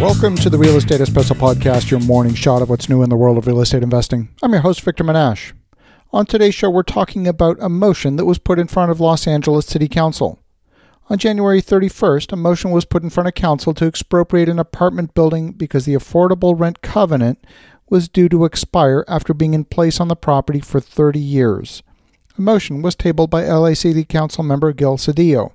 Welcome to the Real Estate Espresso Podcast, your morning shot of what's new in the world of real estate investing. I'm your host, Victor Menasce. On today's show, we're talking about a motion that was put in front of Los Angeles City Council. On January 31st, a motion was put in front of Council to expropriate an apartment building because the affordable rent covenant was due to expire after being in place on the property for 30 years. The motion was tabled by LA City Council member Gil Cedillo.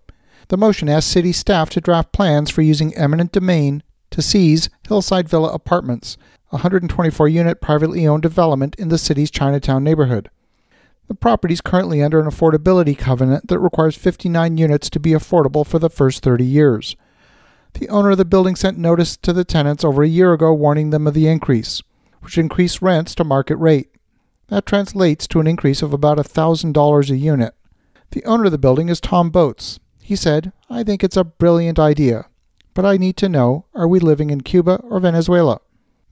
The motion asked city staff to draft plans for using eminent domain to seize Hillside Villa Apartments, a 124 unit privately owned development in the city's Chinatown neighborhood. The property is currently under an affordability covenant that requires 59 units to be affordable for the first 30 years. The owner of the building sent notice to the tenants over a year ago warning them of the increase, which increased rents to market rate. That translates to an increase of about $1,000 a unit. The owner of the building is Tom Botz. He said, I think it's a brilliant idea, but I need to know are we living in Cuba or Venezuela?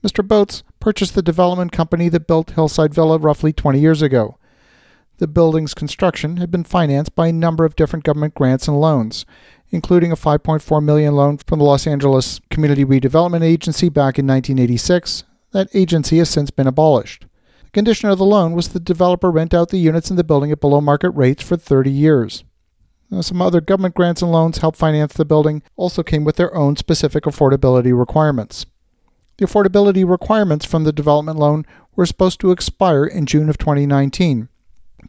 Mr. Botz purchased the development company that built Hillside Villa roughly 20 years ago. The building's construction had been financed by a number of different government grants and loans, including a 5.4 million loan from the Los Angeles Community Redevelopment Agency back in 1986. That agency has since been abolished. The condition of the loan was that the developer rent out the units in the building at below market rates for 30 years. Now, some other government grants and loans help finance the building also came with their own specific affordability requirements. The affordability requirements from the development loan were supposed to expire in June of 2019.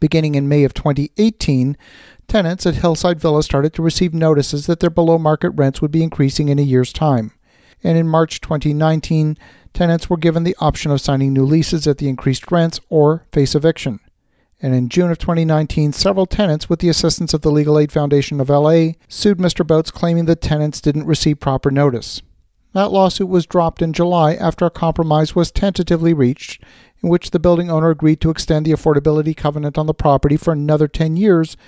Beginning in May of 2018, tenants at Hillside Villa started to receive notices that their below market rents would be increasing in a year's time. And in March 2019, tenants were given the option of signing new leases at the increased rents or face eviction. And in June of 2019, several tenants, with the assistance of the Legal Aid Foundation of LA, sued Mr. Botz claiming the tenants didn't receive proper notice. That lawsuit was dropped in July after a compromise was tentatively reached in which the building owner agreed to extend the affordability covenant on the property for another 10 years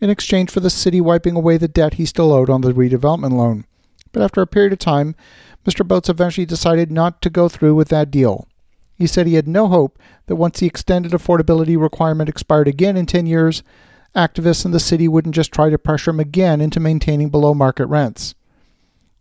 in exchange for the city wiping away the debt he still owed on the redevelopment loan. But after a period of time, Mr. Botz eventually decided not to go through with that deal. He said he had no hope that once the extended affordability requirement expired again in 10 years, activists in the city wouldn't just try to pressure him again into maintaining below market rents.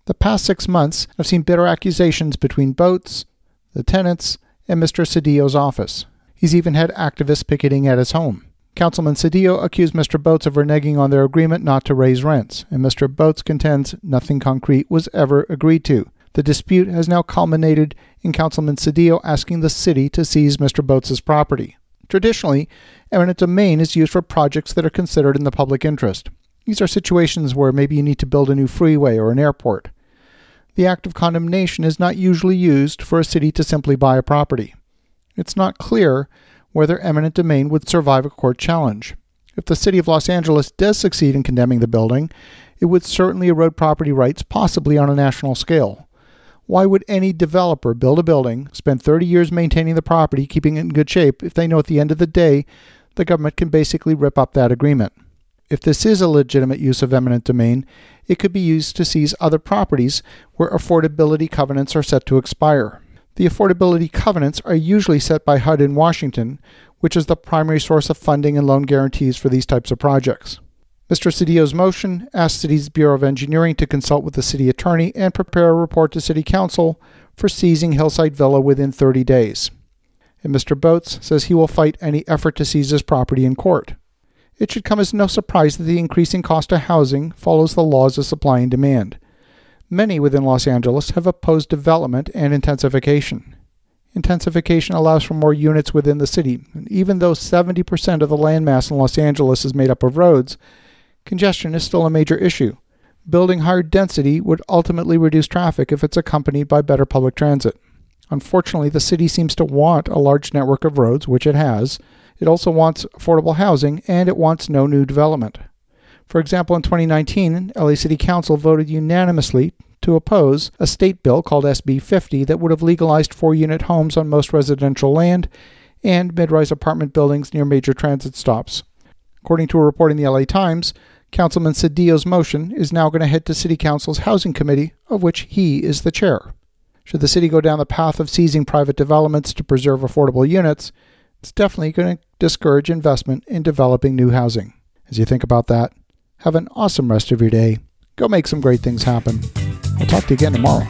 The past six months have seen bitter accusations between Botz, the tenants, and Mr. Cedillo's office. He's even had activists picketing at his home. Councilman Cedillo accused Mr. Botz of reneging on their agreement not to raise rents, and Mr. Botz contends nothing concrete was ever agreed to. The dispute has now culminated in Councilman Cedillo asking the city to seize Mr. Botz' property. Traditionally, eminent domain is used for projects that are considered in the public interest. These are situations where maybe you need to build a new freeway or an airport the act of condemnation is not usually used for a city to simply buy a property. It's not clear whether eminent domain would survive a court challenge. If the city of Los Angeles does succeed in condemning the building, it would certainly erode property rights, possibly on a national scale. Why would any developer build a building, spend 30 years maintaining the property, keeping it in good shape, if they know at the end of the day the government can basically rip up that agreement? If this is a legitimate use of eminent domain, it could be used to seize other properties where affordability covenants are set to expire. The affordability covenants are usually set by HUD in Washington, which is the primary source of funding and loan guarantees for these types of projects. Mr. Cedillo's motion asks City's Bureau of Engineering to consult with the city attorney and prepare a report to City Council for seizing Hillside Villa within 30 days. And Mr. Botz says he will fight any effort to seize his property in court. It should come as no surprise that the increasing cost of housing follows the laws of supply and demand. Many within Los Angeles have opposed development and intensification. Intensification allows for more units within the city. And even though 70% of the landmass in Los Angeles is made up of roads, congestion is still a major issue. Building higher density would ultimately reduce traffic if it's accompanied by better public transit. Unfortunately, the city seems to want a large network of roads, which it has, it also wants affordable housing and it wants no new development. For example, in 2019, LA City Council voted unanimously to oppose a state bill called SB 50 that would have legalized four unit homes on most residential land and mid rise apartment buildings near major transit stops. According to a report in the LA Times, Councilman Cedillo's motion is now going to head to City Council's Housing Committee, of which he is the chair. Should the city go down the path of seizing private developments to preserve affordable units, it's definitely going to discourage investment in developing new housing. As you think about that, have an awesome rest of your day. Go make some great things happen. I'll talk to you again tomorrow.